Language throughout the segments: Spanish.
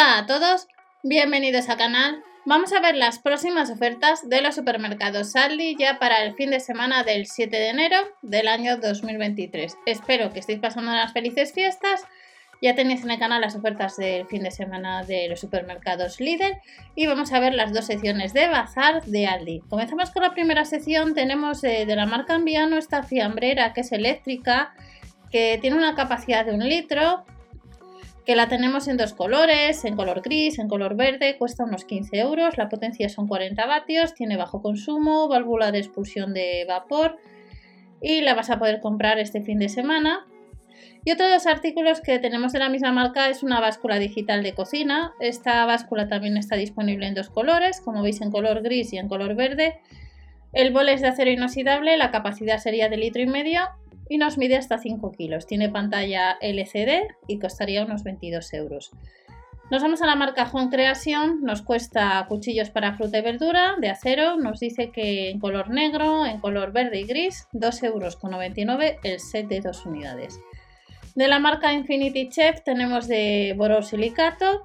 Hola a todos, bienvenidos al canal. Vamos a ver las próximas ofertas de los supermercados Aldi ya para el fin de semana del 7 de enero del año 2023. Espero que estéis pasando unas felices fiestas. Ya tenéis en el canal las ofertas del fin de semana de los supermercados Lidl y vamos a ver las dos secciones de bazar de Aldi. Comenzamos con la primera sección, tenemos eh, de la marca Ambiano esta fiambrera que es eléctrica, que tiene una capacidad de un litro, que la tenemos en dos colores, en color gris, en color verde, cuesta unos 15 euros, la potencia son 40 vatios, tiene bajo consumo, válvula de expulsión de vapor y la vas a poder comprar este fin de semana. Y otro de los artículos que tenemos de la misma marca es una báscula digital de cocina. Esta báscula también está disponible en dos colores, como veis en color gris y en color verde. El bol es de acero inoxidable, la capacidad sería de litro y medio y nos mide hasta 5 kilos. Tiene pantalla LCD y costaría unos 22 euros. Nos vamos a la marca Juan Creación, nos cuesta cuchillos para fruta y verdura de acero, nos dice que en color negro, en color verde y gris, 2,99 euros el set de dos unidades. De la marca Infinity Chef tenemos de borosilicato,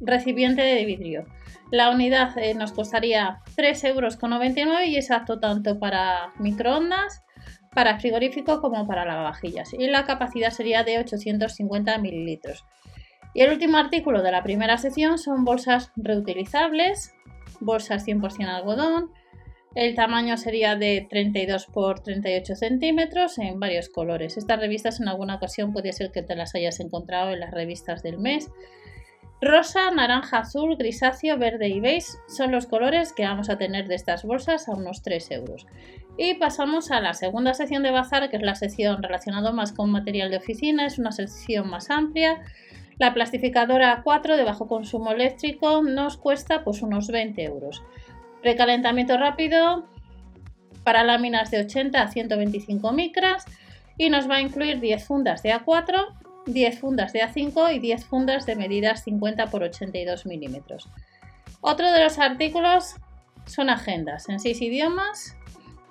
recipiente de vidrio. La unidad eh, nos costaría 3,99 euros y es apto tanto para microondas para frigorífico como para lavavajillas y la capacidad sería de 850 mililitros. Y el último artículo de la primera sección son bolsas reutilizables, bolsas 100% algodón, el tamaño sería de 32 por 38 centímetros en varios colores. Estas revistas en alguna ocasión puede ser que te las hayas encontrado en las revistas del mes Rosa, naranja, azul, grisáceo, verde y beige son los colores que vamos a tener de estas bolsas a unos 3 euros. Y pasamos a la segunda sección de bazar, que es la sección relacionada más con material de oficina, es una sección más amplia. La plastificadora 4 de bajo consumo eléctrico nos cuesta pues unos 20 euros. Recalentamiento rápido para láminas de 80 a 125 micras y nos va a incluir 10 fundas de A4 10 fundas de A5 y 10 fundas de medidas 50 x 82 milímetros. Otro de los artículos son agendas en 6 idiomas,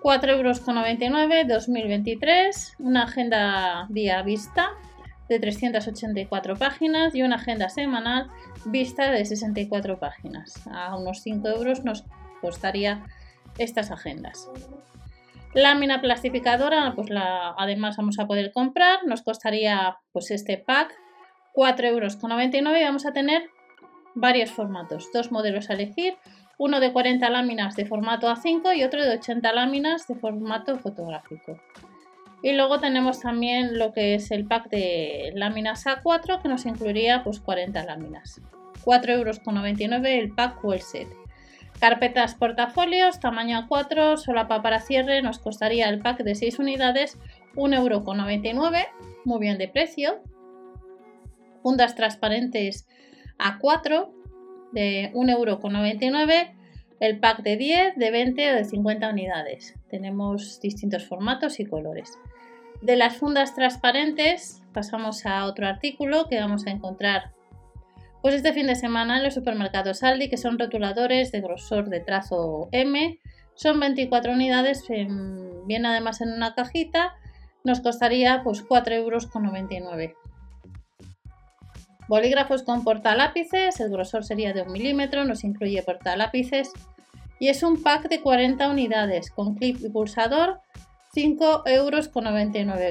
4,99 euros 2023, una agenda día vista de 384 páginas y una agenda semanal vista de 64 páginas. A unos 5 euros nos costaría estas agendas. Lámina plastificadora, pues la, además vamos a poder comprar, nos costaría pues este pack 4,99 euros y vamos a tener varios formatos, dos modelos a elegir, uno de 40 láminas de formato A5 y otro de 80 láminas de formato fotográfico. Y luego tenemos también lo que es el pack de láminas A4 que nos incluiría pues 40 láminas. 4,99 euros el pack o el set. Carpetas portafolios, tamaño A4, solapa para cierre, nos costaría el pack de 6 unidades 1,99€, muy bien de precio. Fundas transparentes A4 de 1,99€, el pack de 10, de 20 o de 50 unidades. Tenemos distintos formatos y colores. De las fundas transparentes pasamos a otro artículo que vamos a encontrar pues este fin de semana en los supermercados Aldi, que son rotuladores de grosor de trazo M, son 24 unidades, viene además en una cajita, nos costaría pues 4,99 euros. Bolígrafos con portalápices, el grosor sería de un milímetro, nos incluye portalápices y es un pack de 40 unidades con clip y pulsador, 5,99 euros.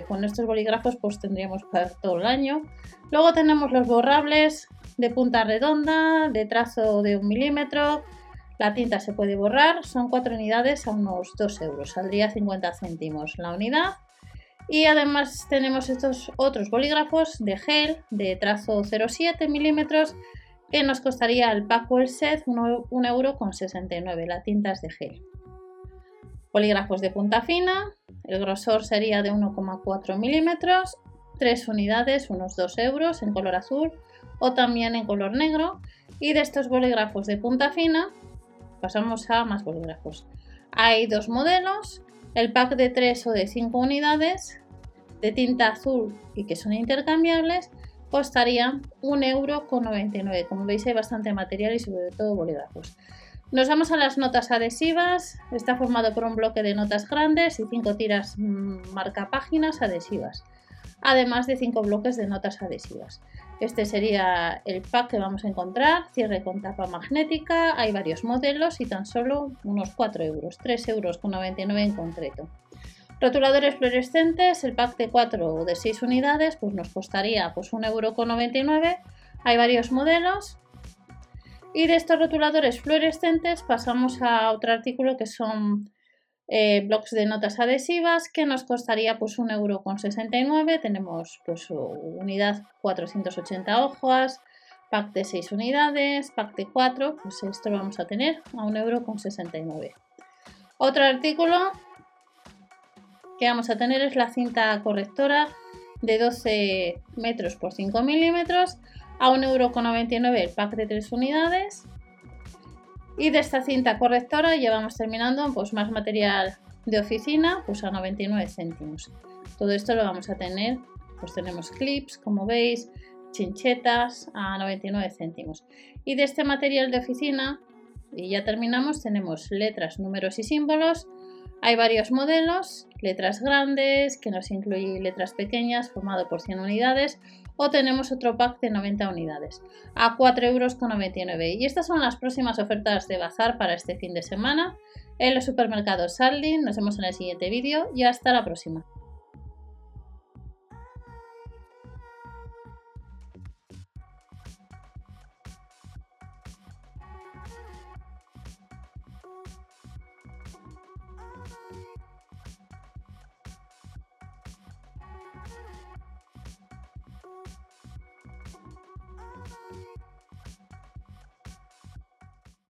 Con estos bolígrafos pues tendríamos para todo el año. Luego tenemos los borrables, de punta redonda, de trazo de un milímetro. La tinta se puede borrar, son 4 unidades a unos 2 euros, saldría 50 céntimos la unidad. Y además tenemos estos otros bolígrafos de gel de trazo 0,7 milímetros que nos costaría el pack o el set 1,69 euro con 69. La tinta es de gel. Bolígrafos de punta fina, el grosor sería de 1,4 milímetros, 3 unidades, unos 2 euros en color azul o también en color negro. Y de estos bolígrafos de punta fina pasamos a más bolígrafos. Hay dos modelos, el pack de 3 o de 5 unidades de tinta azul y que son intercambiables costarían 1,99€. Como veis hay bastante material y sobre todo bolígrafos. Nos vamos a las notas adhesivas. Está formado por un bloque de notas grandes y 5 tiras mm, marca páginas adhesivas, además de 5 bloques de notas adhesivas. Este sería el pack que vamos a encontrar, cierre con tapa magnética, hay varios modelos y tan solo unos 4 euros, 3 euros con 99 en concreto. Rotuladores fluorescentes, el pack de 4 o de 6 unidades, pues nos costaría pues 1,99€. Hay varios modelos. Y de estos rotuladores fluorescentes pasamos a otro artículo que son eh, blocks de notas adhesivas que nos costaría pues 1,69€. Tenemos pues unidad 480 hojas, pack de 6 unidades, pack de 4, pues esto lo vamos a tener a 1,69€. Otro artículo que vamos a tener es la cinta correctora de 12 metros por 5 milímetros a 1,99€ el pack de 3 unidades. Y de esta cinta correctora ya vamos terminando pues más material de oficina pues a 99 céntimos. Todo esto lo vamos a tener, pues tenemos clips como veis, chinchetas a 99 céntimos. Y de este material de oficina, y ya terminamos, tenemos letras, números y símbolos hay varios modelos, letras grandes, que nos incluye letras pequeñas, formado por 100 unidades, o tenemos otro pack de 90 unidades a 4,99 euros. Y estas son las próximas ofertas de bazar para este fin de semana en los supermercados Aldi. Nos vemos en el siguiente vídeo y hasta la próxima.